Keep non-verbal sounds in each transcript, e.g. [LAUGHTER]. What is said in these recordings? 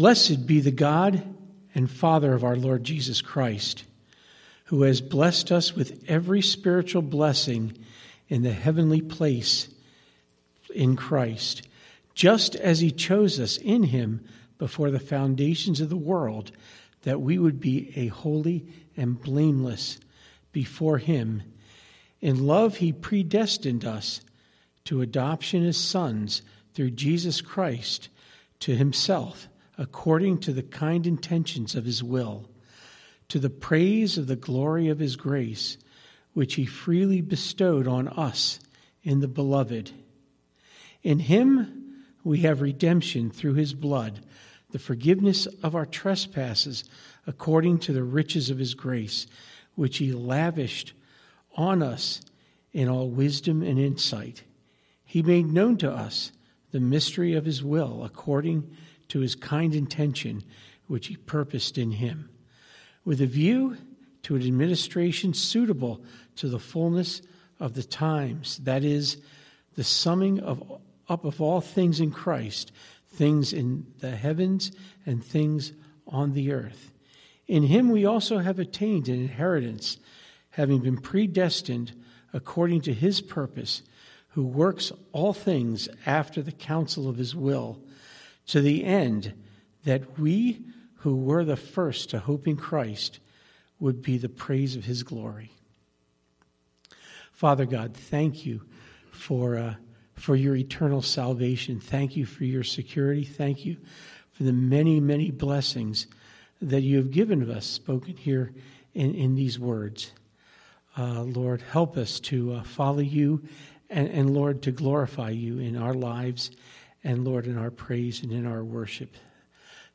Blessed be the God and Father of our Lord Jesus Christ, who has blessed us with every spiritual blessing in the heavenly place in Christ, just as he chose us in him before the foundations of the world, that we would be a holy and blameless before him. In love, he predestined us to adoption as sons through Jesus Christ to himself, according to the kind intentions of his will, to the praise of the glory of his grace, which he freely bestowed on us in the beloved. In him we have redemption through his blood, the forgiveness of our trespasses, according to the riches of his grace, which he lavished on us in all wisdom and insight. He made known to us the mystery of his will, according to his kind intention, which he purposed in him, with a view to an administration suitable to the fullness of the times, that is, the summing of, up of all things in Christ, things in the heavens and things on the earth. In him we also have attained an inheritance, having been predestined according to his purpose, who works all things after the counsel of his will, to the end that we who were the first to hope in Christ would be the praise of his glory. Father God, thank you for, uh, for your eternal salvation. Thank you for your security. Thank you for the many, many blessings that you have given us, spoken here in, in these words. Uh, Lord, help us to uh, follow you and, and, Lord, to glorify you in our lives and, Lord, in our praise and in our worship.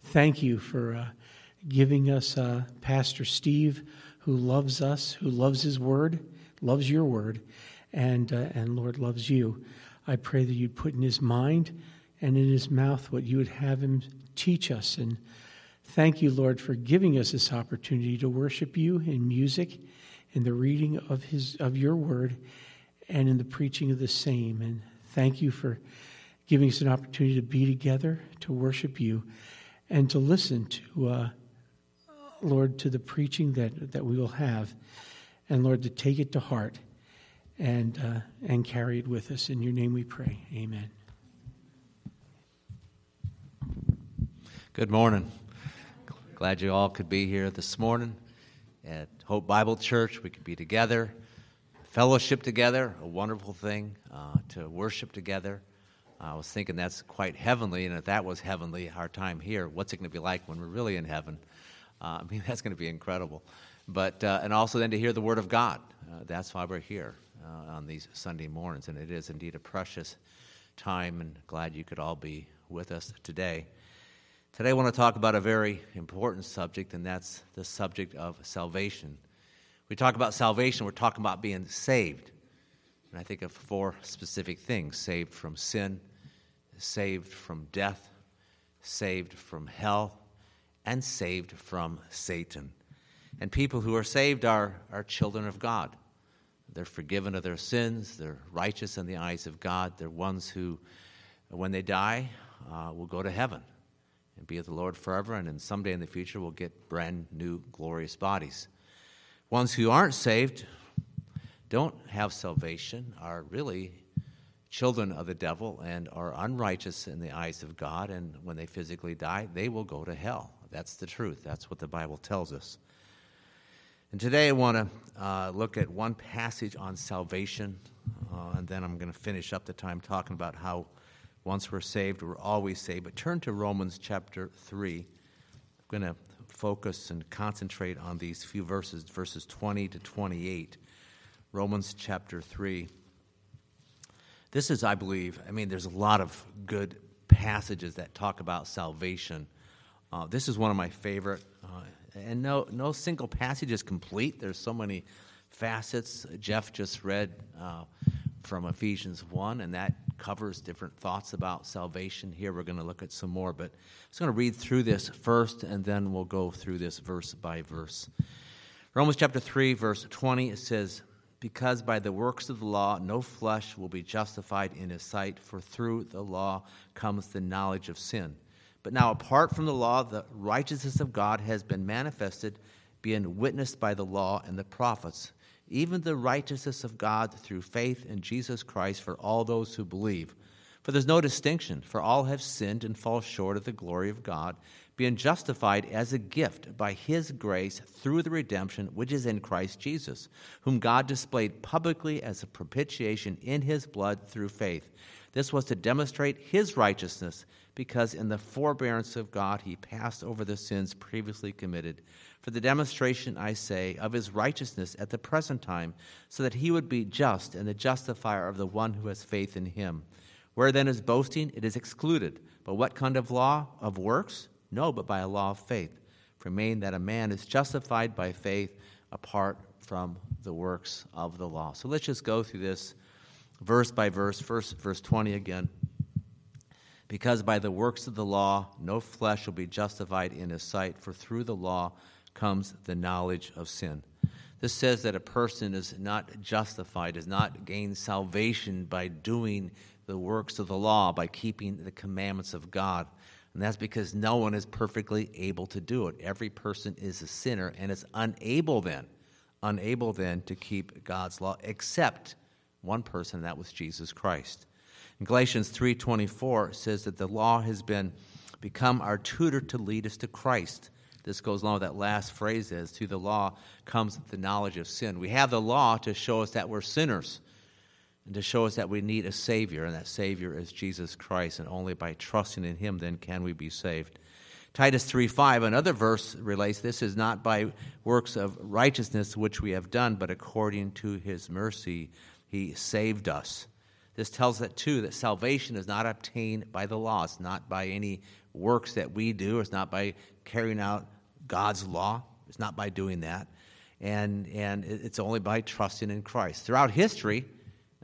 Thank you for uh, giving us uh, Pastor Steve, who loves us, who loves his word, loves your word, and, uh, and Lord, loves you. I pray that you'd put in his mind and in his mouth what you would have him teach us. And thank you, Lord, for giving us this opportunity to worship you in music, in the reading of, his, of your word, and in the preaching of the same. And thank you for giving us an opportunity to be together, to worship you, and to listen to, uh, Lord, to the preaching that, that we will have. And Lord, to take it to heart and, uh, and carry it with us. In your name we pray. Amen. Good morning. Glad you all could be here this morning at Hope Bible Church. We could be together, fellowship together, a wonderful thing uh, to worship together. I was thinking that's quite heavenly, and if that was heavenly, our time here, what's it going to be like when we're really in heaven? Uh, I mean, [LAUGHS] that's going to be incredible. But uh, and also then to hear the Word of God. Uh, that's why we're here uh, on these Sunday mornings, and it is indeed a precious time. And glad you could all be with us today. Today, I want to talk about a very important subject, and that's the subject of salvation. We talk about salvation, we're talking about being saved. And I think of four specific things saved from sin, saved from death, saved from hell, and saved from Satan. And people who are saved are, are children of God. They're forgiven of their sins, they're righteous in the eyes of God. They're ones who, when they die, uh, will go to heaven and be with the Lord forever, and then someday in the future will get brand new, glorious bodies. Ones who aren't saved don't have salvation are really children of the devil and are unrighteous in the eyes of God, and when they physically die, they will go to hell. That's the truth. That's what the Bible tells us. And today I want to uh, look at one passage on salvation, uh, and then I'm going to finish up the time talking about how once we're saved, we're always saved. But turn to Romans chapter 3. I'm going to focus and concentrate on these few verses, verses 20 to 28. Romans chapter 3. This is, I believe, I mean, there's a lot of good passages that talk about salvation. Uh, this is one of my favorite, uh, and no, no single passage is complete. There's so many facets. Jeff just read uh, from Ephesians 1, and that covers different thoughts about salvation. Here we're going to look at some more, but I'm just going to read through this first, and then we'll go through this verse by verse. Romans chapter 3, verse 20, it says, because by the works of the law no flesh will be justified in his sight, for through the law comes the knowledge of sin. But now, apart from the law, the righteousness of God has been manifested, being witnessed by the law and the prophets, even the righteousness of God through faith in Jesus Christ for all those who believe. For there's no distinction, for all have sinned and fall short of the glory of God, being justified as a gift by his grace through the redemption which is in Christ Jesus, whom God displayed publicly as a propitiation in his blood through faith. This was to demonstrate his righteousness, because in the forbearance of God he passed over the sins previously committed. For the demonstration, I say, of his righteousness at the present time, so that he would be just and the justifier of the one who has faith in him. Where then is boasting? It is excluded. But what kind of law? Of works? No, but by a law of faith. For main that a man is justified by faith apart from the works of the law. So let's just go through this verse by verse. First, verse 20 again. Because by the works of the law no flesh will be justified in his sight, for through the law comes the knowledge of sin. This says that a person is not justified, does not gain salvation by doing the works of the law, by keeping the commandments of God. And that's because no one is perfectly able to do it. Every person is a sinner and is unable then, unable then to keep God's law, except one person, that was Jesus Christ. In Galatians 3:24 says that the law has been become our tutor to lead us to Christ. This goes along with that last phrase is through the law comes the knowledge of sin. We have the law to show us that we're sinners and to show us that we need a savior and that savior is Jesus Christ and only by trusting in him then can we be saved. Titus 3:5 another verse relates this is not by works of righteousness which we have done but according to his mercy he saved us. This tells that too that salvation is not obtained by the law. It's not by any works that we do. It's not by carrying out God's law. It's not by doing that. And, and it's only by trusting in Christ. Throughout history,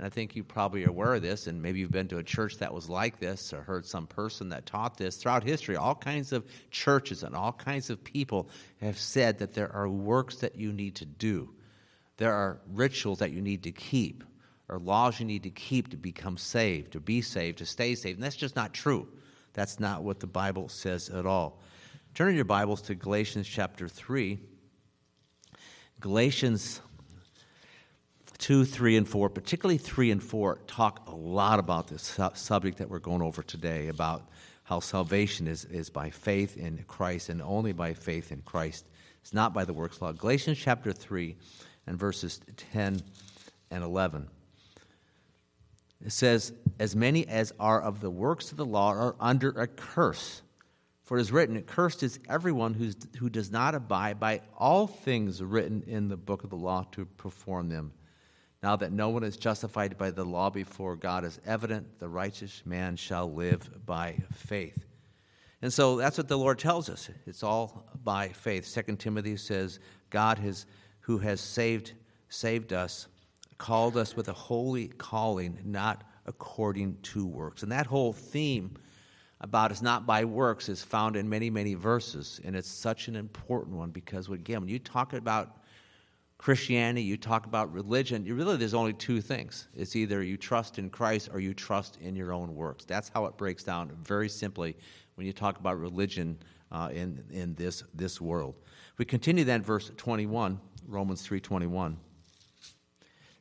and I think you probably are aware of this, and maybe you've been to a church that was like this or heard some person that taught this. Throughout history, all kinds of churches and all kinds of people have said that there are works that you need to do, there are rituals that you need to keep or laws you need to keep to become saved, to be saved, to stay saved. And that's just not true. That's not what the Bible says at all. Turn your Bibles to Galatians chapter 3. Galatians 2, 3, and 4, particularly 3 and 4, talk a lot about this subject that we're going over today about how salvation is, is by faith in Christ and only by faith in Christ. It's not by the works of the law. Galatians chapter 3 and verses 10 and 11. It says, As many as are of the works of the law are under a curse. For it is written, Cursed is everyone who's, who does not abide by all things written in the book of the law to perform them. Now that no one is justified by the law before God is evident, the righteous man shall live by faith. And so that's what the Lord tells us. It's all by faith. Second Timothy says, God has, who has saved, saved us called us with a holy calling, not according to works. And that whole theme about us not by works is found in many, many verses. And it's such an important one because, again, when you talk about Christianity, you talk about religion, you really there's only two things. It's either you trust in Christ or you trust in your own works. That's how it breaks down very simply when you talk about religion uh, in, in this, this world. We continue then verse 21, Romans 3.21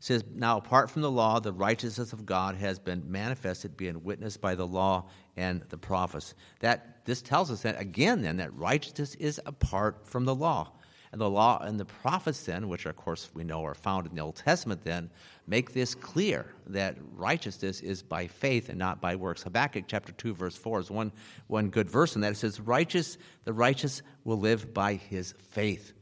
says, Now apart from the law, the righteousness of God has been manifested, being witnessed by the law and the prophets. That this tells us that again then that righteousness is apart from the law. And the law and the prophets then, which of course we know are found in the Old Testament then, make this clear that righteousness is by faith and not by works. Habakkuk chapter 2, verse 4 is one, one good verse in that. It says, Righteous, the righteous will live by his faith.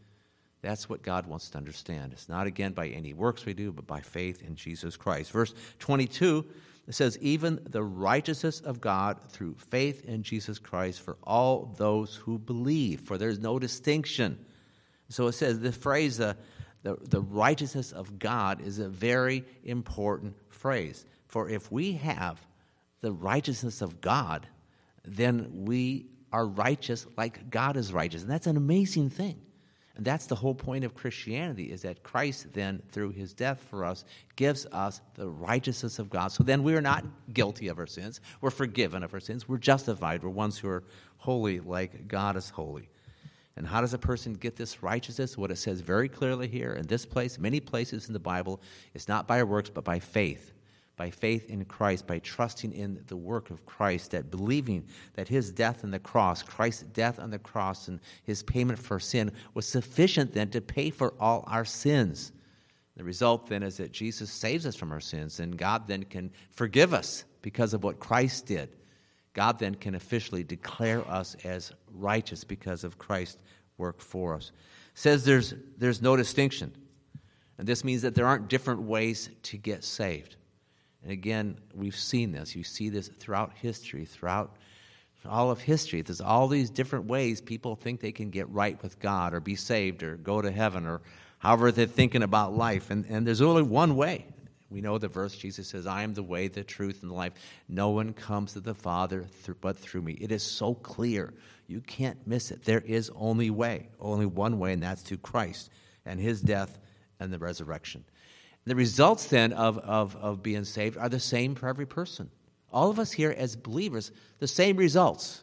That's what God wants to understand. It's not, again, by any works we do, but by faith in Jesus Christ. Verse 22, it says, Even the righteousness of God through faith in Jesus Christ for all those who believe, for there's no distinction. So it says the phrase, uh, the, the righteousness of God, is a very important phrase. For if we have the righteousness of God, then we are righteous like God is righteous. And that's an amazing thing. And that's the whole point of Christianity is that Christ then, through his death for us, gives us the righteousness of God. So then we are not guilty of our sins. We're forgiven of our sins. We're justified. We're ones who are holy like God is holy. And how does a person get this righteousness? What it says very clearly here in this place, many places in the Bible, it's not by works, but by faith. By faith in Christ, by trusting in the work of Christ, that believing that his death on the cross, Christ's death on the cross, and his payment for sin was sufficient then to pay for all our sins. The result then is that Jesus saves us from our sins, and God then can forgive us because of what Christ did. God then can officially declare us as righteous because of Christ's work for us. It says there's, there's no distinction. And this means that there aren't different ways to get saved. And again, we've seen this. You see this throughout history, throughout all of history. There's all these different ways people think they can get right with God or be saved or go to heaven or however they're thinking about life. And, and there's only one way, we know the verse Jesus says, I am the way, the truth, and the life. No one comes to the Father but through me. It is so clear. You can't miss it. There is only way, only one way, and that's to Christ and his death and the resurrection. The results then of, of, of being saved are the same for every person. All of us here as believers, the same results.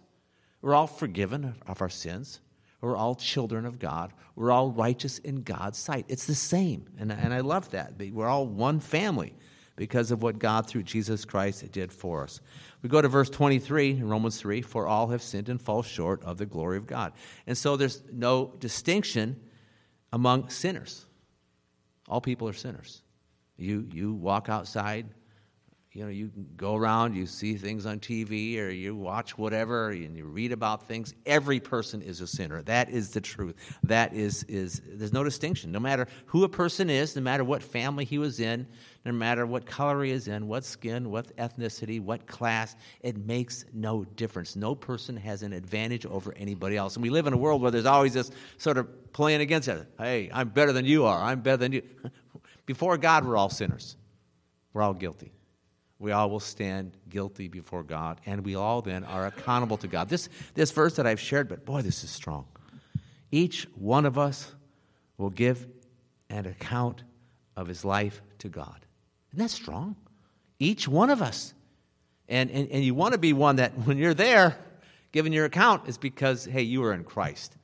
We're all forgiven of our sins. We're all children of God. We're all righteous in God's sight. It's the same. And, and I love that. We're all one family because of what God through Jesus Christ did for us. We go to verse 23 in Romans 3 For all have sinned and fall short of the glory of God. And so there's no distinction among sinners. All people are sinners. You, you walk outside you know, you go around, you see things on TV or you watch whatever and you read about things. Every person is a sinner. That is the truth. That is, is there's no distinction. No matter who a person is, no matter what family he was in, no matter what color he is in, what skin, what ethnicity, what class, it makes no difference. No person has an advantage over anybody else. And we live in a world where there's always this sort of playing against it. Hey, I'm better than you are. I'm better than you. [LAUGHS] Before God, we're all sinners. We're all guilty we all will stand guilty before God, and we all then are accountable to God. This, this verse that I've shared, but boy, this is strong. Each one of us will give an account of his life to God. Isn't that strong? Each one of us. And, and, and you want to be one that when you're there giving your account is because, hey, you are in Christ.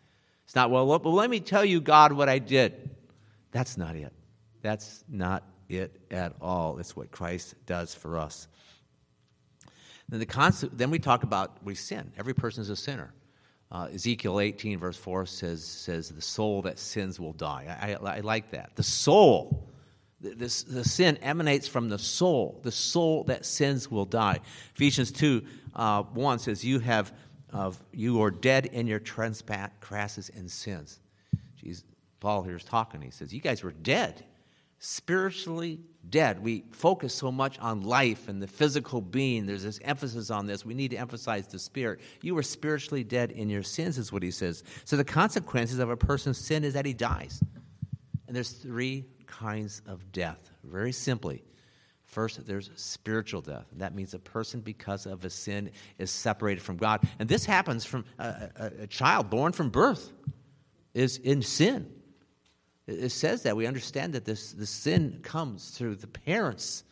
It's not, well, well, let me tell you, God, what I did. That's not it. That's not it at all. It's what Christ does for us. Then, the concept, then we talk about we sin. Every person is a sinner. Uh, Ezekiel 18, verse 4 says, says, The soul that sins will die. I, I, I like that. The soul, this, the sin emanates from the soul. The soul that sins will die. Ephesians 2, uh, 1 says, You have of you are dead in your trespasses and sins. Jesus, Paul here is talking. He says, You guys were dead spiritually dead. We focus so much on life and the physical being. There's this emphasis on this. We need to emphasize the spirit. You are spiritually dead in your sins, is what he says. So the consequences of a person's sin is that he dies. And there's three kinds of death, very simply. First, there's spiritual death. That means a person, because of a sin, is separated from God. And this happens from uh, a, a, a child born from birth is in sin. It says that. We understand that this, the sin comes through the parents.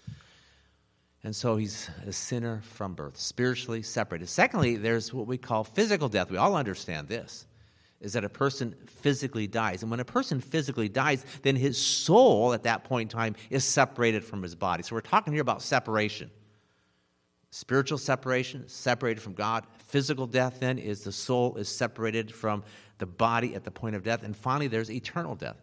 And so he's a sinner from birth, spiritually separated. Secondly, there's what we call physical death. We all understand this is that a person physically dies. And when a person physically dies, then his soul at that point in time is separated from his body. So we're talking here about separation. Spiritual separation, separated from God. Physical death, then, is the soul is separated from the body at the point of death. And finally, there's eternal death.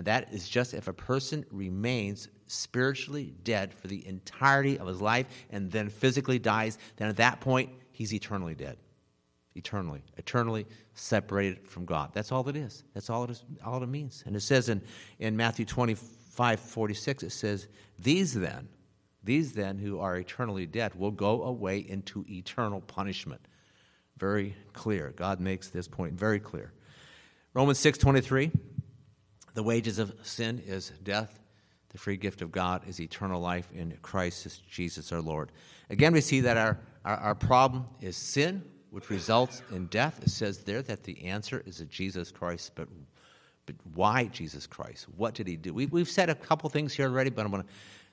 And that is just if a person remains spiritually dead for the entirety of his life and then physically dies, then at that point, he's eternally dead. Eternally, eternally separated from God. That's all it is. That's all it is, all it means. And it says in, in Matthew 25, 46, it says, These then, these then who are eternally dead will go away into eternal punishment. Very clear. God makes this point very clear. Romans 6 23. The wages of sin is death. The free gift of God is eternal life in Christ Jesus our Lord. Again, we see that our, our, our, problem is sin, which results in death. It says there that the answer is Jesus Christ, but But why Jesus Christ? What did he do? We, we've said a couple things here already, but I'm going to,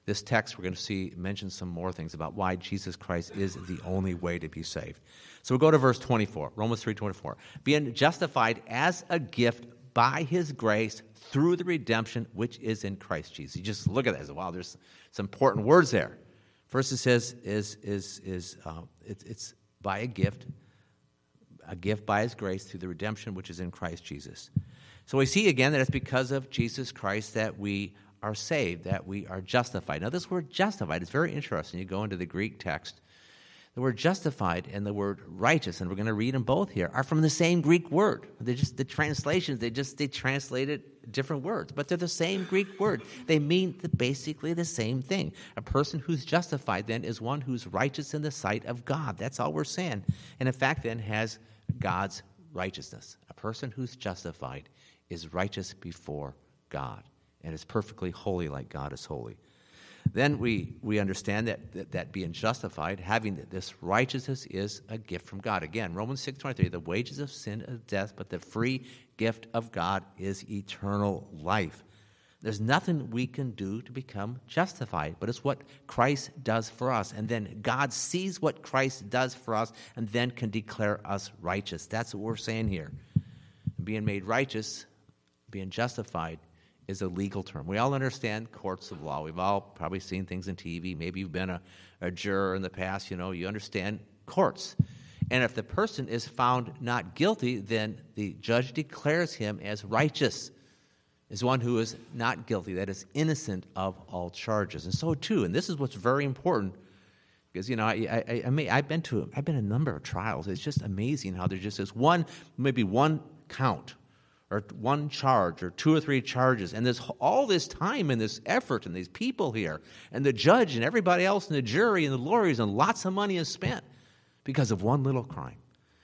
this text, we're going to see, mention some more things about why Jesus Christ is the only way to be saved. So we'll go to verse 24, Romans 3 24. Being justified as a gift by his grace through the redemption which is in Christ Jesus. You just look at that and say, wow, there's some important words there. First, it says, is, is, is, uh, it, it's by a gift, a gift by his grace through the redemption which is in Christ Jesus. So we see again that it's because of Jesus Christ that we are saved, that we are justified. Now, this word justified is very interesting. You go into the Greek text, the word justified and the word righteous, and we're going to read them both here, are from the same Greek word. They just the translations, they just they translated different words, but they're the same Greek word. They mean the, basically the same thing. A person who's justified then is one who's righteous in the sight of God. That's all we're saying. And in fact, then has God's righteousness. A person who's justified is righteous before God and is perfectly holy like God is holy then we, we understand that, that, that being justified, having this righteousness is a gift from God. Again, Romans 6.23, the wages of sin is death, but the free gift of God is eternal life. There's nothing we can do to become justified, but it's what Christ does for us. And then God sees what Christ does for us and then can declare us righteous. That's what we're saying here. Being made righteous, being justified, is a legal term. We all understand courts of law. We've all probably seen things in TV. Maybe you've been a, a juror in the past, you know, you understand courts. And if the person is found not guilty, then the judge declares him as righteous, as one who is not guilty, that is innocent of all charges. And so too, and this is what's very important, because you know, I, I, I may, I've been to I've been a number of trials. It's just amazing how there's just this one, maybe one count or one charge or two or three charges and there's all this time and this effort and these people here and the judge and everybody else and the jury and the lawyers and lots of money is spent because of one little crime.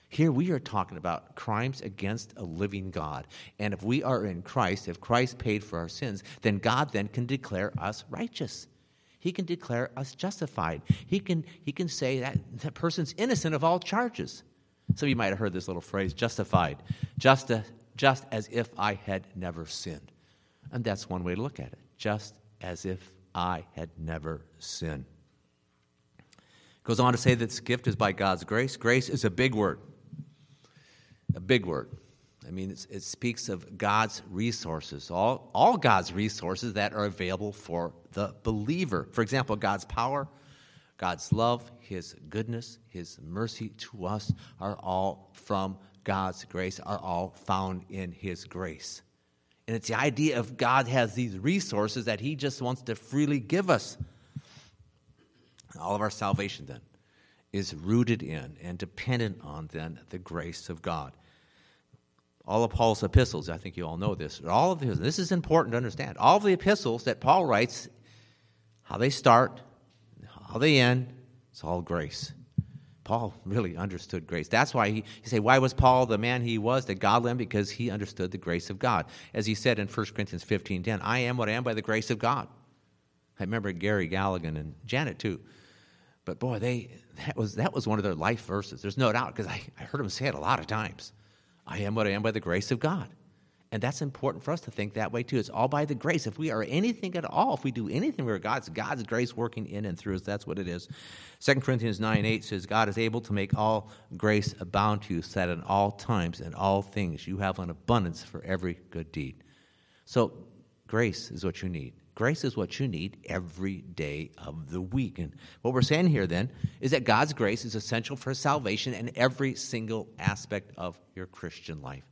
Here we are talking about crimes against a living god and if we are in christ if christ paid for our sins then god then can declare us righteous. He can declare us justified. He can he can say that that person's innocent of all charges. Some of you might have heard this little phrase justified. Justice just as if I had never sinned. And that's one way to look at it, just as if I had never sinned. Goes on to say that this gift is by God's grace. Grace is a big word, a big word. I mean, it speaks of God's resources, all, all God's resources that are available for the believer. For example, God's power, God's love, His goodness, His mercy to us are all from God's grace are all found in His grace. And it's the idea of God has these resources that He just wants to freely give us. All of our salvation, then, is rooted in and dependent on, then, the grace of God. All of Paul's epistles, I think you all know this, all of his, this is important to understand. All of the epistles that Paul writes, how they start, how they end, it's all grace. Paul really understood grace. That's why he, you say, why was Paul the man he was, the God Lamb? Because he understood the grace of God. As he said in 1 Corinthians 15 10, I am what I am by the grace of God. I remember Gary Galligan and Janet too. But boy, they that was that was one of their life verses. There's no doubt, because I, I heard them say it a lot of times. I am what I am by the grace of God. And that's important for us to think that way too. It's all by the grace. If we are anything at all, if we do anything where God's God's grace working in and through us, that's what it is. 2 Corinthians 9 8 says, God is able to make all grace abound to you, so that in all times and all things you have an abundance for every good deed. So grace is what you need. Grace is what you need every day of the week. And what we're saying here then is that God's grace is essential for salvation in every single aspect of your Christian life.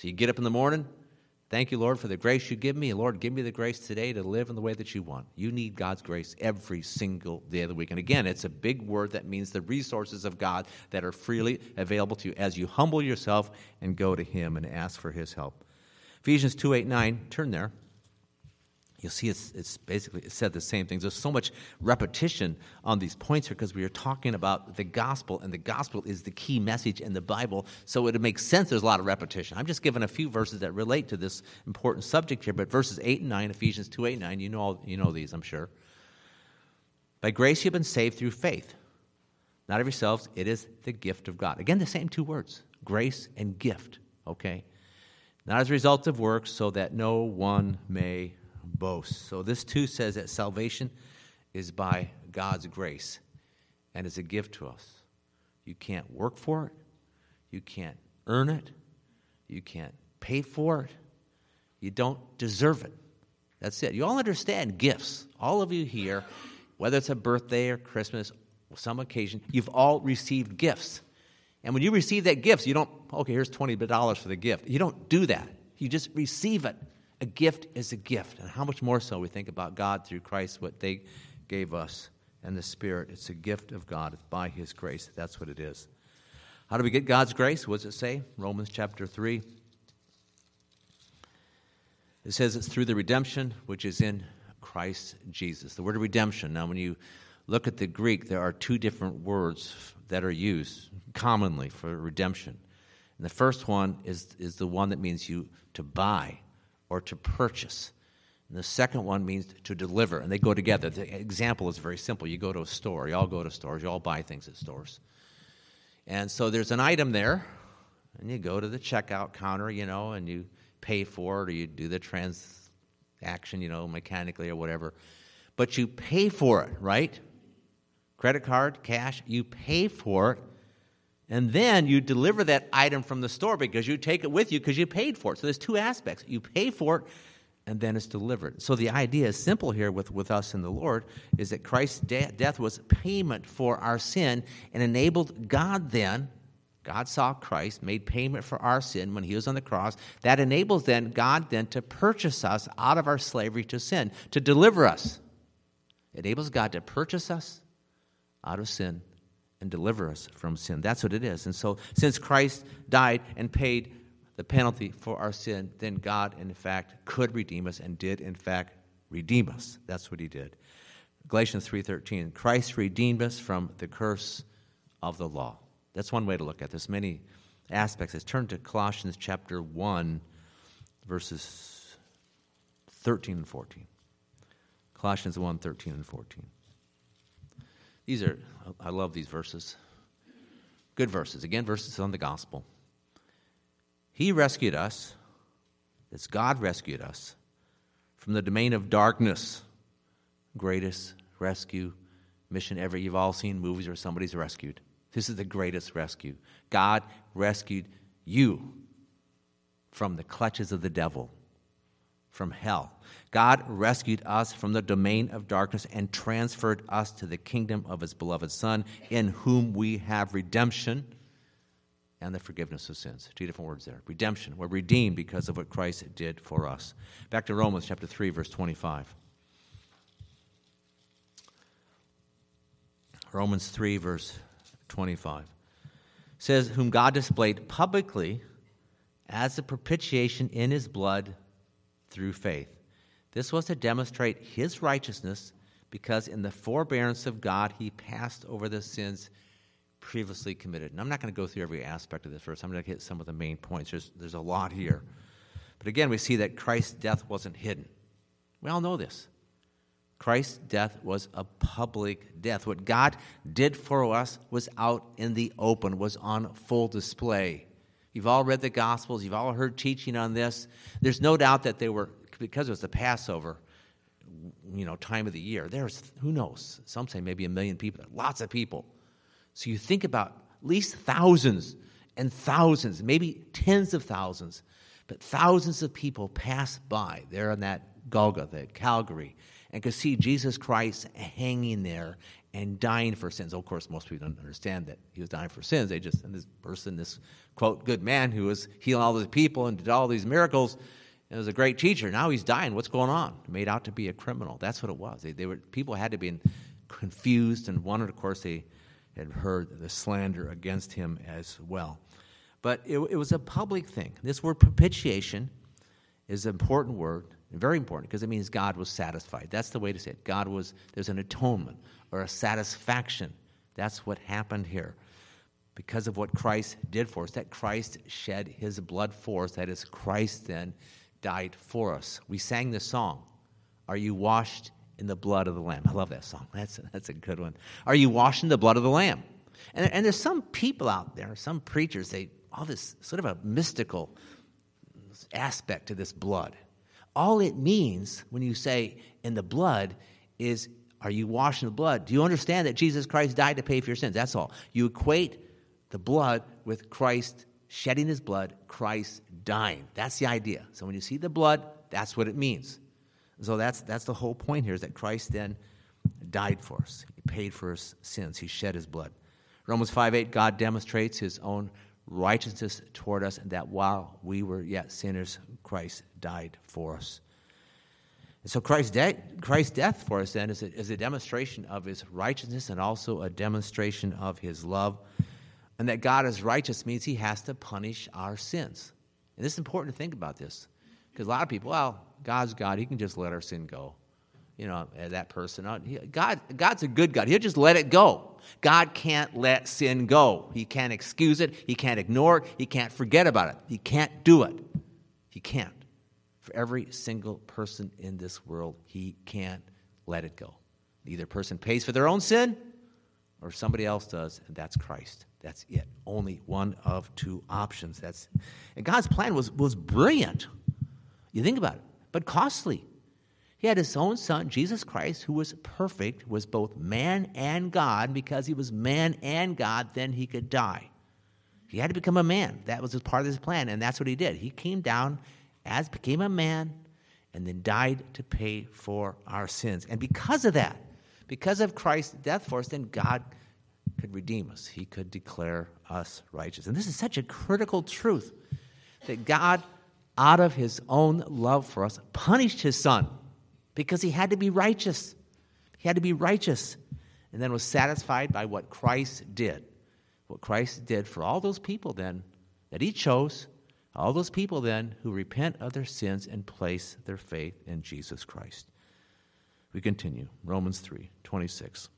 So you get up in the morning, thank you, Lord, for the grace you give me. Lord, give me the grace today to live in the way that you want. You need God's grace every single day of the week. And again, it's a big word that means the resources of God that are freely available to you as you humble yourself and go to Him and ask for His help. Ephesians 2 8 9, turn there. You'll see it's, it's basically it said the same things. There's so much repetition on these points here because we are talking about the gospel, and the gospel is the key message in the Bible. So it makes sense there's a lot of repetition. I'm just giving a few verses that relate to this important subject here, but verses 8 and 9, Ephesians 2 8 9, you know, all, you know these, I'm sure. By grace you've been saved through faith, not of yourselves, it is the gift of God. Again, the same two words grace and gift, okay? not as a result of works, so that no one may boast. So this too says that salvation is by God's grace and is a gift to us. You can't work for it, you can't earn it, you can't pay for it, you don't deserve it. That's it. You all understand gifts. All of you here, whether it's a birthday or Christmas, or some occasion, you've all received gifts. And when you receive that gift, you don't, okay, here's $20 for the gift. You don't do that. You just receive it. A gift is a gift. And how much more so we think about God through Christ, what they gave us, and the Spirit. It's a gift of God. It's by His grace. That's what it is. How do we get God's grace? What does it say? Romans chapter 3. It says it's through the redemption which is in Christ Jesus. The word redemption. Now, when you look at the Greek, there are two different words that are used commonly for redemption. And the first one is, is the one that means you to buy or to purchase. And the second one means to deliver, and they go together. The example is very simple. You go to a store, you all go to stores, you all buy things at stores. And so there's an item there, and you go to the checkout counter, you know, and you pay for it or you do the transaction, you know, mechanically or whatever. But you pay for it, right? Credit card, cash, you pay for it. And then you deliver that item from the store because you take it with you because you paid for it. So there's two aspects. You pay for it and then it's delivered. So the idea is simple here with, with us in the Lord is that Christ's de- death was payment for our sin and enabled God then God saw Christ, made payment for our sin when he was on the cross. That enables then God then to purchase us out of our slavery to sin, to deliver us. It enables God to purchase us out of sin and deliver us from sin. That's what it is. And so since Christ died and paid the penalty for our sin, then God in fact could redeem us and did in fact redeem us. That's what he did. Galatians 3:13 Christ redeemed us from the curse of the law. That's one way to look at this. Many aspects. Let's turn to Colossians chapter 1, verses 13 and 14. Colossians 1, 13 and 14. These are, I love these verses. Good verses. Again, verses on the gospel. He rescued us, it's God rescued us from the domain of darkness. Greatest rescue mission ever. You've all seen movies where somebody's rescued. This is the greatest rescue. God rescued you from the clutches of the devil, from hell. God rescued us from the domain of darkness and transferred us to the kingdom of his beloved Son, in whom we have redemption and the forgiveness of sins. Two different words there. Redemption. We're redeemed because of what Christ did for us. Back to Romans chapter 3, verse 25. Romans 3, verse 25 says, Whom God displayed publicly as a propitiation in his blood through faith. This was to demonstrate his righteousness because in the forbearance of God he passed over the sins previously committed. And I'm not going to go through every aspect of this verse. I'm going to hit some of the main points. There's, there's a lot here. But again, we see that Christ's death wasn't hidden. We all know this. Christ's death was a public death. What God did for us was out in the open, was on full display. You've all read the Gospels, you've all heard teaching on this. There's no doubt that they were, because it was the Passover, you know, time of the year. There's, who knows, some say maybe a million people, lots of people. So you think about at least thousands and thousands, maybe tens of thousands, but thousands of people pass by there on that Golgotha, the Calvary, and could see Jesus Christ hanging there and dying for sins. Of course, most people don't understand that he was dying for sins. They just, and this person, this quote, good man who was healing all these people and did all these miracles, and was a great teacher. Now he's dying. What's going on? Made out to be a criminal. That's what it was. They, they were, people had to be confused and wondered, of course, they had heard the slander against him as well. But it, it was a public thing. This word propitiation is an important word very important because it means God was satisfied. That's the way to say it. God was, there's an atonement or a satisfaction. That's what happened here. Because of what Christ did for us, that Christ shed his blood for us, that is, Christ then died for us. We sang this song, Are You Washed in the Blood of the Lamb? I love that song. [LAUGHS] That's, that's a good one. Are you washed in the blood of the Lamb? And, and there's some people out there, some preachers, they all this sort of a mystical aspect to this blood. All it means when you say in the blood is, are you washed in the blood? Do you understand that Jesus Christ died to pay for your sins? That's all. You equate the blood with Christ shedding his blood, Christ dying. That's the idea. So when you see the blood, that's what it means. So that's, that's the whole point here is that Christ then died for us. He paid for his sins. He shed his blood. Romans 5 8, God demonstrates his own righteousness toward us, and that while we were yet sinners, Christ died for us. And so Christ's, de- Christ's death for us then is a, is a demonstration of his righteousness and also a demonstration of his love. And that God is righteous means he has to punish our sins. And it's important to think about this because a lot of people, well, God's God, he can just let our sin go you know, uh, that person. Uh, God, God's a good God. He'll just let it go. God can't let sin go. He can't excuse it. He can't ignore it. He can't forget about it. He can't do it. He can't. For every single person in this world, he can't let it go. Either person pays for their own sin or somebody else does, and that's Christ. That's it. Only one of two options. That's and God's plan was, was brilliant. You think about it, but costly. He had his own son, Jesus Christ, who was perfect, was both man and God. Because he was man and God, then he could die. He had to become a man. That was part of his plan, and that's what he did. He came down as became a man and then died to pay for our sins. And because of that, because of Christ's death for us, then God could redeem us. He could declare us righteous. And this is such a critical truth that God, out of his own love for us, punished his son because he had to be righteous. He had to be righteous and then was satisfied by what Christ did. What Christ did for all those people then that he chose, all those people then who repent of their sins and place their faith in Jesus Christ. We continue. Romans 3 26.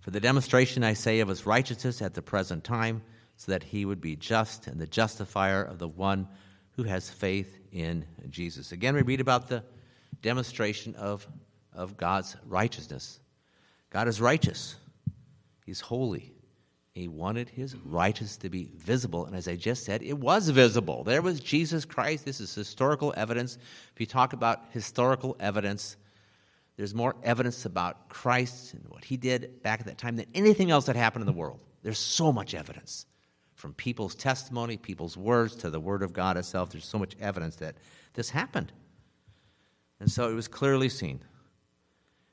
For the demonstration, I say, of his righteousness at the present time, so that he would be just and the justifier of the one who has faith in Jesus. Again, we read about the demonstration of, of God's righteousness. God is righteous, He's holy. He wanted his righteousness to be visible. And as I just said, it was visible. There was Jesus Christ. This is historical evidence. If you talk about historical evidence, there's more evidence about Christ and what he did back at that time than anything else that happened in the world. There's so much evidence from people's testimony, people's words, to the Word of God itself. There's so much evidence that this happened. And so it was clearly seen.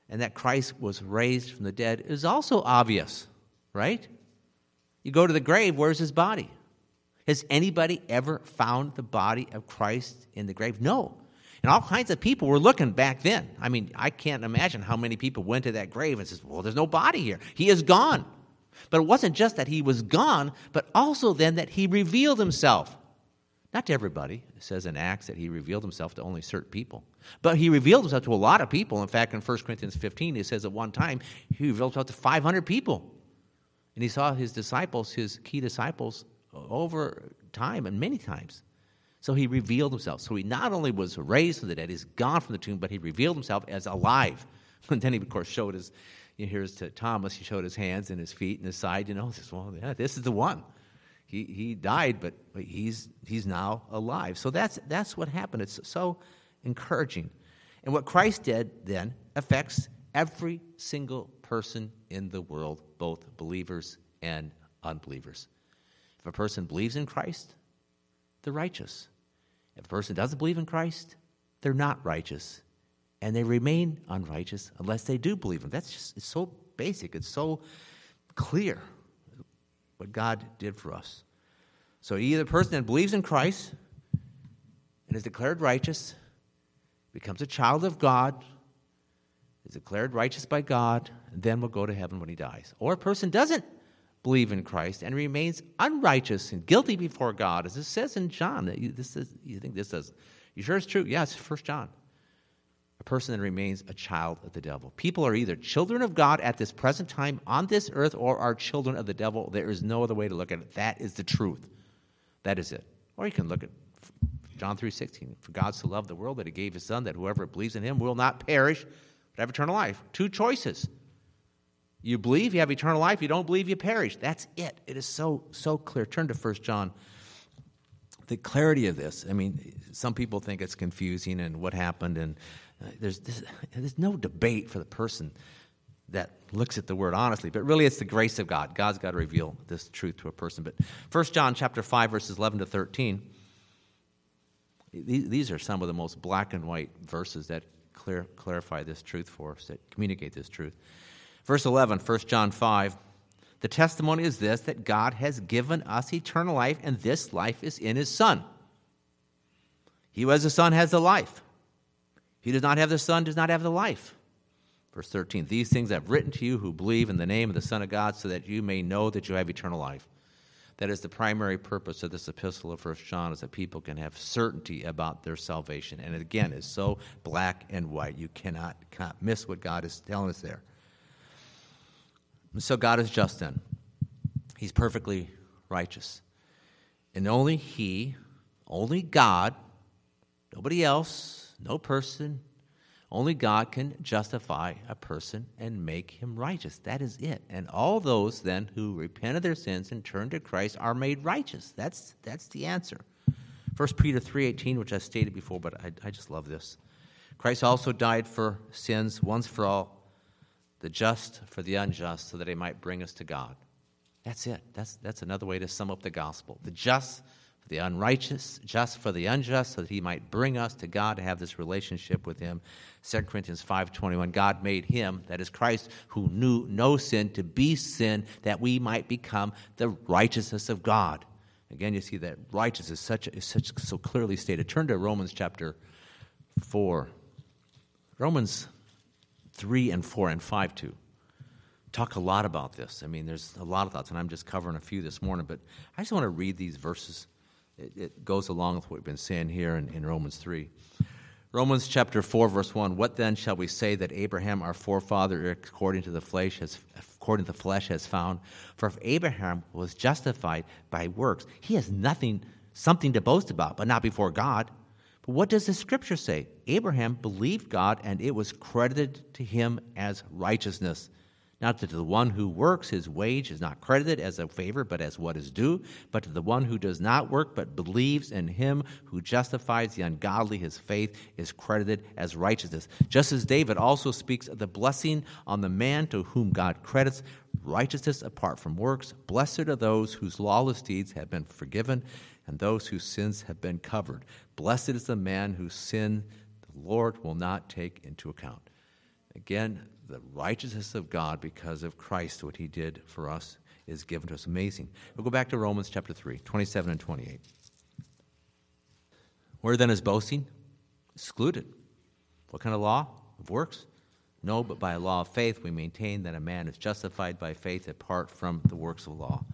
And that Christ was raised from the dead is also obvious, right? You go to the grave, where's his body? Has anybody ever found the body of Christ in the grave? No. And all kinds of people were looking back then. I mean, I can't imagine how many people went to that grave and says, "Well, there's no body here. He is gone." But it wasn't just that he was gone, but also then that he revealed himself. Not to everybody. It says in Acts that he revealed himself to only certain people. But he revealed himself to a lot of people. In fact, in 1 Corinthians 15, it says at one time he revealed himself to 500 people. And he saw his disciples, his key disciples, over time and many times. So he revealed himself. So he not only was raised from the dead, he's gone from the tomb, but he revealed himself as alive. [LAUGHS] And then he, of course, showed his you know, here's to Thomas, he showed his hands and his feet and his side, you know, says, well, yeah, this is the one. He, he died, but, but he's, he's now alive. So that's, that's what happened. It's so encouraging. And what Christ did then affects every single person in the world, both believers and unbelievers. If a person believes in Christ, they're righteous. If a person doesn't believe in Christ, they're not righteous and they remain unrighteous unless they do believe him. That's just it's so basic, it's so clear what God did for us. So either the person that believes in Christ and is declared righteous becomes a child of God, is declared righteous by God, and then will go to heaven when he dies. Or a person doesn't believe in Christ and remains unrighteous and guilty before God, as it says in John. This is, you think this is, you sure it's true? Yes, yeah, First John a person that remains a child of the devil. People are either children of God at this present time on this earth or are children of the devil. There is no other way to look at it. That is the truth. That is it. Or you can look at John 3:16. For God so loved the world that he gave his son that whoever believes in him will not perish but have eternal life. Two choices. You believe you have eternal life, you don't believe you perish. That's it. It is so so clear. Turn to 1 John the clarity of this. I mean, some people think it's confusing and what happened, and Uh, there's, this, there's no debate for the person that looks at the word honestly, but really it's the grace of God. God's got to reveal this truth to a person. But 1 John chapter 5, verses 11 to 13, these are some of the most black and white verses that clear, clarify this truth for us, that communicate this truth. Verse 11, 1 John 5, the testimony is this that God has given us eternal life, and this life is in his Son. He who has the Son has the life. He does not have the Son, does not have the life. Verse 13 These things I've written to you who believe in the name of the Son of God, so that you may know that you have eternal life. That is the primary purpose of this epistle of 1 John, is that people can have certainty about their salvation. And again, it's so black and white. You cannot, cannot miss what God is telling us there. So God is just then. He's perfectly righteous. And only He, only God, nobody else, no person, only God can justify a person and make him righteous. That is it. And all those then who repent of their sins and turn to Christ are made righteous. That's, that's the answer. 1 Peter 3.18, which I stated before, but I, I just love this. Christ also died for sins once for all, the just for the unjust, so that he might bring us to God. That's it. That's, that's another way to sum up the gospel. The just the unrighteous, just for the unjust, so that he might bring us to God to have this relationship with him. 2 Corinthians 5.21, God made him, that is Christ, who knew no sin, to be sin, that we might become the righteousness of God. Again, you see that righteousness is such, is such so clearly stated. Turn to Romans chapter 4. Romans 3 and 4 and 5 too. Talk a lot about this. I mean, there's a lot of thoughts, and I'm just covering a few this morning, but I just want to read these verses. It, it goes along with what we've been saying here in, in Romans 3. Romans chapter 4, verse 1 What then shall we say that Abraham, our forefather, according to the flesh, has, according to the flesh, has found? For if Abraham was justified by works, he has nothing, something to boast about, but not before God. But what does the scripture say? Abraham believed God, and it was credited to him as righteousness. Now, to the one who works, his wage is not credited as a favor, but as what is due. But to the one who does not work, but believes in him who justifies the ungodly, his faith is credited as righteousness. Just as David also speaks of the blessing on the man to whom God credits righteousness apart from works. Blessed are those whose lawless deeds have been forgiven and those whose sins have been covered. Blessed is the man whose sin the Lord will not take into account. Again, the righteousness of God because of Christ, what he did for us, is given to us. Amazing. We'll go back to Romans chapter 3, 27 and 28. Where then is boasting? Excluded. What kind of law? Of works? No, but by a law of faith we maintain that a man is justified by faith apart from the works of law.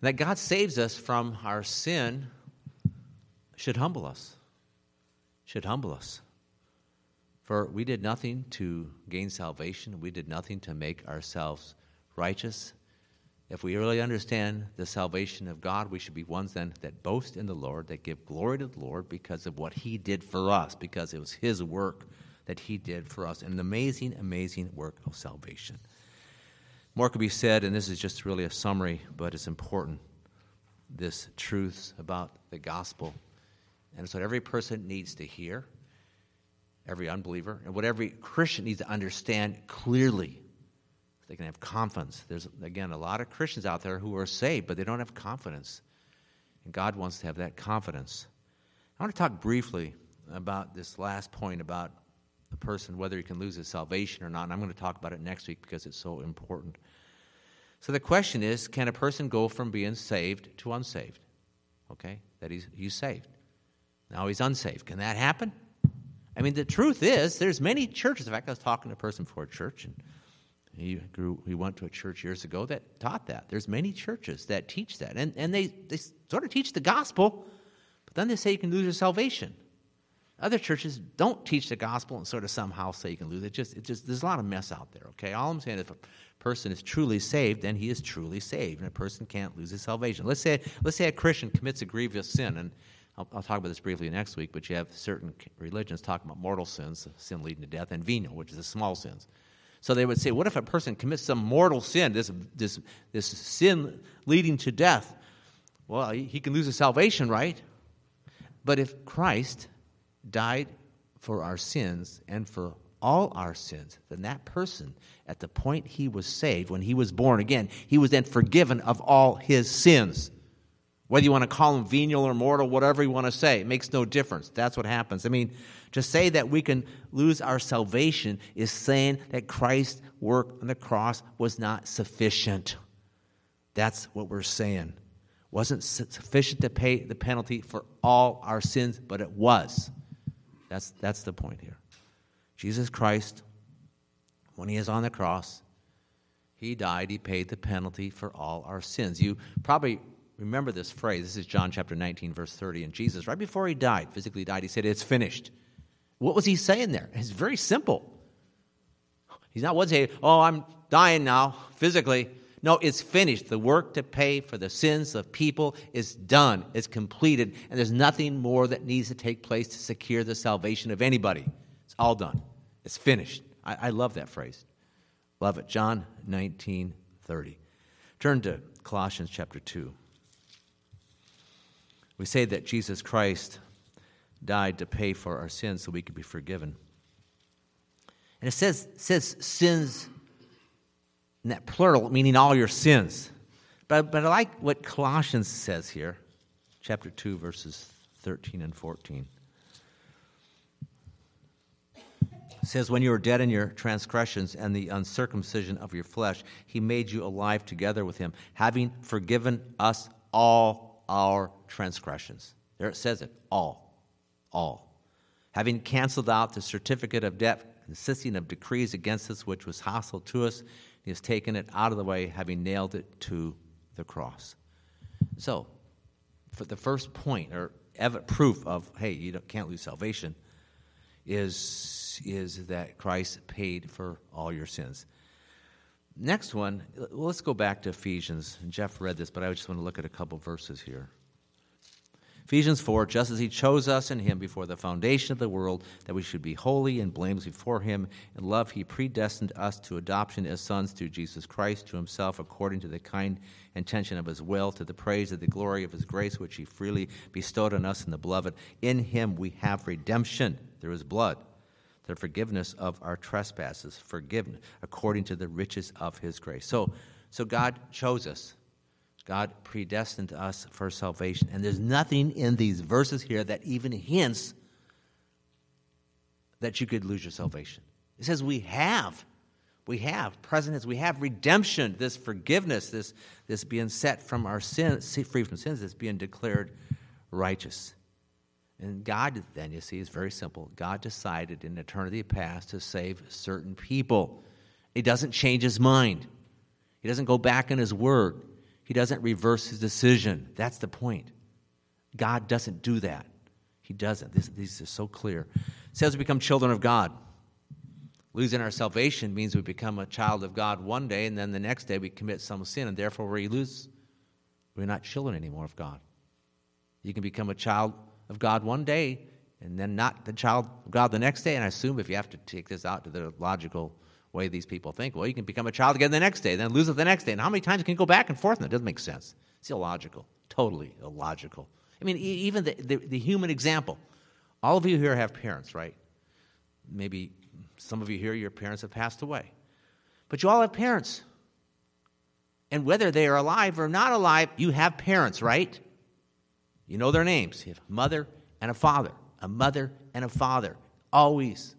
That God saves us from our sin should humble us. Should humble us. For we did nothing to gain salvation, we did nothing to make ourselves righteous. If we really understand the salvation of God, we should be ones then that boast in the Lord, that give glory to the Lord because of what He did for us, because it was His work that He did for us. An amazing, amazing work of salvation. More could be said, and this is just really a summary, but it's important. This truth about the gospel. And it's what every person needs to hear every unbeliever, and what every Christian needs to understand clearly. They can have confidence. There's, again, a lot of Christians out there who are saved, but they don't have confidence. And God wants to have that confidence. I want to talk briefly about this last point about a person, whether he can lose his salvation or not. And I'm going to talk about it next week because it's so important. So the question is can a person go from being saved to unsaved? Okay, that he's, he's saved. Now he's unsaved. Can that happen? I mean, the truth is, there's many churches. In fact, I was talking to a person for a church, and he grew. He went to a church years ago that taught that. There's many churches that teach that, and and they they sort of teach the gospel, but then they say you can lose your salvation. Other churches don't teach the gospel and sort of somehow say you can lose it. Just, it just there's a lot of mess out there. Okay, all I'm saying is if a person is truly saved, then he is truly saved, and a person can't lose his salvation. Let's say let's say a Christian commits a grievous sin and I'll, I'll, talk about this briefly next week, but you have certain religions talking about mortal sins, sin leading to death, and venial, which is the small sins. So they would say, what if a person commits some mortal sin, this, this, this sin leading to death? well, he can lose his salvation, right? But if Christ died for our sins and for all our sins, then that person, at the point he was saved, when he was born again, he was then forgiven of all his sins. Whether you want to call him venial or mortal, whatever you want to say, it makes no difference. That's what happens. I mean, to say that we can lose our salvation is saying that Christ's work on the cross was not sufficient. That's what we're saying. Wasn't sufficient to pay the penalty for all our sins, but it was. That's, that's the point here. Jesus Christ, when he is on the cross, he died, he paid the penalty for all our sins. You probably remember this phrase. This is John chapter 19, verse 30. And Jesus, right before he died, physically died, he said, It's finished. What was he saying there? It's very simple. He's not one saying, Oh, I'm dying now, physically. No, it's finished. The work to pay for the sins of people is done, it's completed, and there's nothing more that needs to take place to secure the salvation of anybody. It's all done. It's finished. I, I love that phrase. Love it. John 19 30. Turn to Colossians chapter 2. We say that Jesus Christ died to pay for our sins so we could be forgiven. And it says, says sins in that plural, meaning all your sins. But, but I like what Colossians says here, chapter 2, verses 13 and 14. says, When you were dead in your transgressions and the uncircumcision of your flesh, he made you alive together with him, having forgiven us all our transgressions. There it says it all. All. Having canceled out the certificate of debt consisting of decrees against us, which was hostile to us, he has taken it out of the way, having nailed it to the cross. So, for the first point, or proof of, hey, you can't lose salvation, is, is that Christ paid for all your sins. Next one, let's go back to Ephesians. Jeff read this, but I just want to look at a couple verses here. Ephesians 4 Just as he chose us in him before the foundation of the world, that we should be holy and blameless before him. In love, he predestined us to adoption as sons through Jesus Christ to himself, according to the kind intention of his will, to the praise of the glory of his grace, which he freely bestowed on us in the beloved. In him we have redemption through his blood, the forgiveness of our trespasses, forgiven according to the riches of his grace. So, so God chose us. God predestined us for salvation. And there's nothing in these verses here that even hints that you could lose your salvation. It says we have. We have. Present is we have redemption, this forgiveness, this, this being set from our sins, free from sins, this being declared righteous. And God, then, you see, is very simple. God decided in eternity past to save certain people. He doesn't change his mind, he doesn't go back in his word. He doesn't reverse his decision. That's the point. God doesn't do that. He doesn't. This, these are so clear. It says we become children of God. Losing our salvation means we become a child of God one day, and then the next day we commit some sin, and therefore we lose. We're not children anymore of God. You can become a child of God one day, and then not the child of God the next day. And I assume if you have to take this out to the logical way these people think. Well, you can become a child again the next day, then lose it the next day. And how many times can you go back and forth? And it doesn't make sense. It's illogical, totally illogical. I mean, even the, the, the human example. All of you here have parents, right? Maybe some of you here, your parents have passed away. But you all have parents. And whether they are alive or not alive, you have parents, right? You know their names. You have a mother and a father, a mother and a father, always.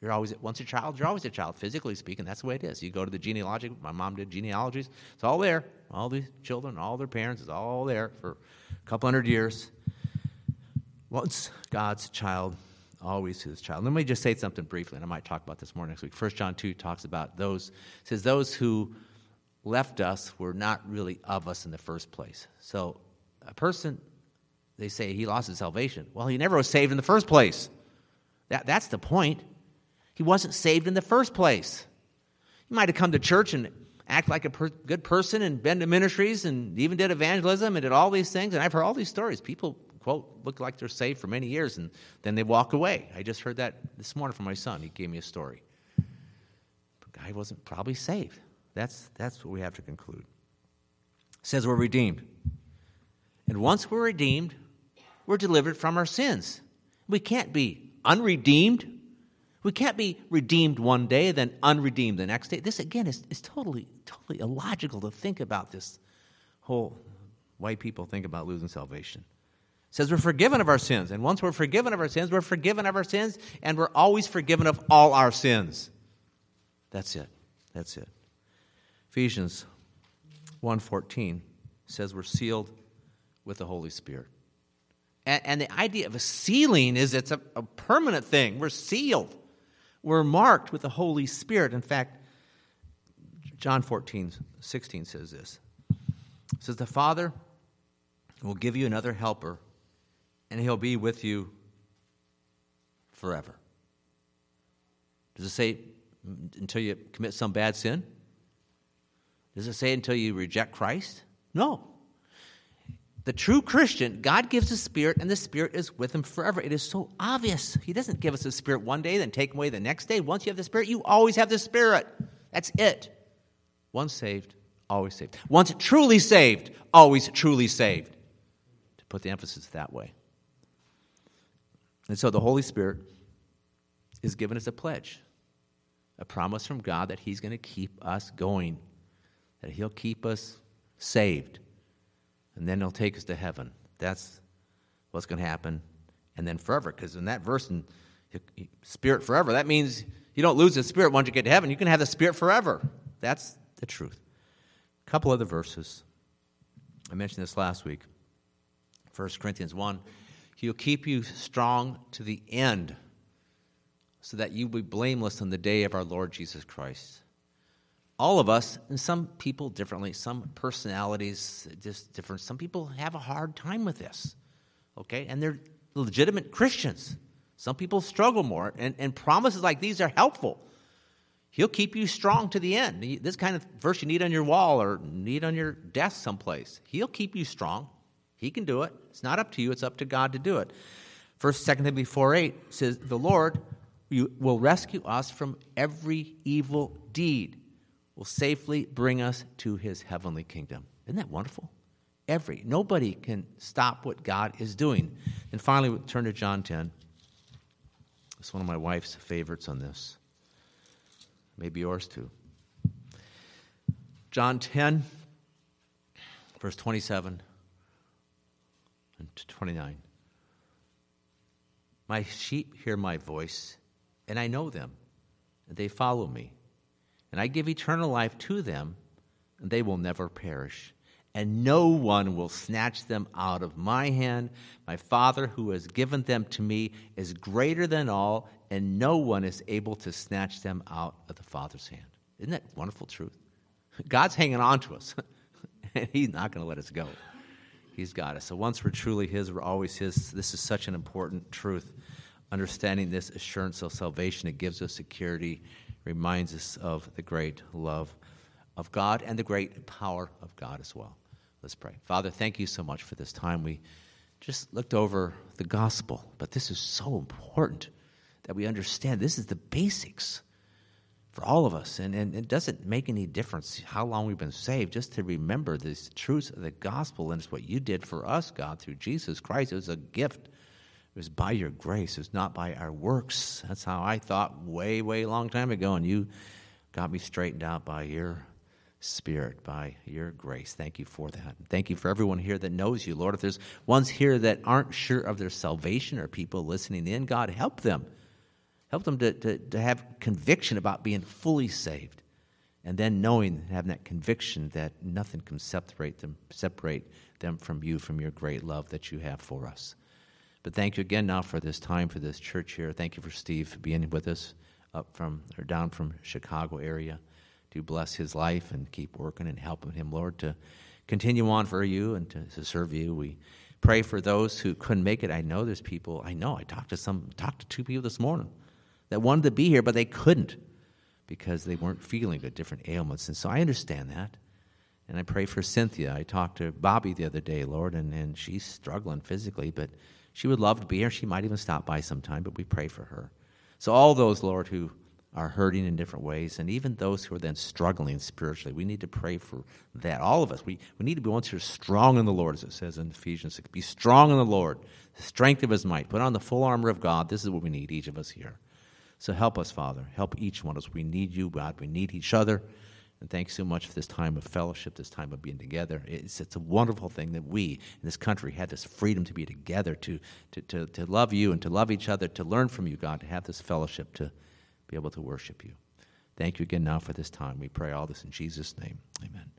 You're always once a child, you're always a child. Physically speaking, that's the way it is. You go to the genealogy. My mom did genealogies. It's all there. All these children, all their parents, it's all there for a couple hundred years. Once God's child, always his child. Let me just say something briefly, and I might talk about this more next week. First John 2 talks about those, says those who left us were not really of us in the first place. So a person, they say he lost his salvation. Well, he never was saved in the first place. That, that's the point. He wasn't saved in the first place. He might have come to church and act like a per- good person and been to ministries and even did evangelism and did all these things. And I've heard all these stories. People, quote, look like they're saved for many years and then they walk away. I just heard that this morning from my son. He gave me a story. The guy wasn't probably saved. That's, that's what we have to conclude. It says we're redeemed. And once we're redeemed, we're delivered from our sins. We can't be unredeemed. We can't be redeemed one day, then unredeemed the next day. This, again, is, is totally, totally illogical to think about this whole way people think about losing salvation. It says we're forgiven of our sins. And once we're forgiven of our sins, we're forgiven of our sins, and we're always forgiven of all our sins. That's it. That's it. Ephesians 1.14 says we're sealed with the Holy Spirit. And, and the idea of a sealing is it's a, a permanent thing. We're sealed. We're marked with the Holy Spirit. In fact, John 14, 16 says this. It says, The Father will give you another helper, and he'll be with you forever. Does it say mm, until you commit some bad sin? Does it say until you reject Christ? No. The true Christian, God gives a spirit, and the spirit is with him forever. It is so obvious. He doesn't give us a spirit one day, then take away the next day. Once you have the spirit, you always have the spirit. That's it. Once saved, always saved. Once truly saved, always truly saved. To put the emphasis that way. And so the Holy Spirit is given as a pledge, a promise from God that He's going to keep us going, that He'll keep us saved and then he'll take us to heaven. That's what's going to happen. And then forever, because in that verse, in spirit forever, that means you don't lose the spirit once you get to heaven. You can have the spirit forever. That's the truth. A couple other verses. I mentioned this last week. 1 Corinthians 1 He'll keep you strong to the end so that you will be blameless on the day of our Lord Jesus Christ all of us, and some people differently, some personalities just different. Some people have a hard time with this, okay? And they're legitimate Christians. Some people struggle more, and, and promises like these are helpful. He'll keep you strong to the end. This kind of verse you need on your wall or need on your desk someplace. He'll keep you strong. He can do it. It's not up to you, it's up to God to do it. First, Second Timothy 4 8 says, The Lord will rescue us from every evil deed will safely bring us to his heavenly kingdom. Isn't that wonderful? Every, nobody can stop what God is doing. And finally, we turn to John 10. It's one of my wife's favorites on this. Maybe yours too. John 10, verse 27 and 29. My sheep hear my voice, and I know them, and they follow me and I give eternal life to them, and they will never perish. And no one will snatch them out of my hand. My Father, who has given them to me, is greater than all, and no one is able to snatch them out of the Father's hand. Isn't that wonderful truth? God's hanging on to us, [LAUGHS] and He's not going to let us go. He's got us. So once we're truly His, we're always His. This is such an important truth. Understanding this assurance of salvation, it gives us security reminds us of the great love of God and the great power of God as well. Let's pray. Father, thank you so much for this time. We just looked over the gospel, but this is so important that we understand this is the basics for all of us. And, and it doesn't make any difference how long we've been saved, just to remember these truths of the gospel and it's what you did for us, God, through Jesus Christ. It was a gift was by your grace. It was not by our works. That's how I thought way, way long time ago. And you got me straightened out by your spirit, by your grace. Thank you for that. Thank you for everyone here that knows you, Lord. If there's ones here that aren't sure of their salvation or people listening in, God, help them. Help them to, to, to have conviction about being fully saved. And then knowing, having that conviction that nothing can separate them, separate them from you, from your great love that you have for us. But thank you again now for this time for this church here. Thank you for Steve being with us up from or down from Chicago area. Do bless his life and keep working and helping him, Lord, to continue on for you and to, to serve you. We pray for those who couldn't make it. I know there's people. I know I talked to some talked to two people this morning that wanted to be here, but they couldn't because they weren't feeling the different ailments. And so I understand that. And I pray for Cynthia. I talked to Bobby the other day, Lord, and, and she's struggling physically, but she would love to be here. She might even stop by sometime, but we pray for her. So, all those, Lord, who are hurting in different ways, and even those who are then struggling spiritually. We need to pray for that. All of us. We, we need to be ones who are strong in the Lord, as it says in Ephesians 6. Be strong in the Lord, the strength of his might. Put on the full armor of God. This is what we need, each of us here. So help us, Father. Help each one of us. We need you, God. We need each other. And thanks so much for this time of fellowship, this time of being together. It's, it's a wonderful thing that we in this country had this freedom to be together, to, to, to, to love you and to love each other, to learn from you, God, to have this fellowship, to be able to worship you. Thank you again now for this time. We pray all this in Jesus' name. Amen.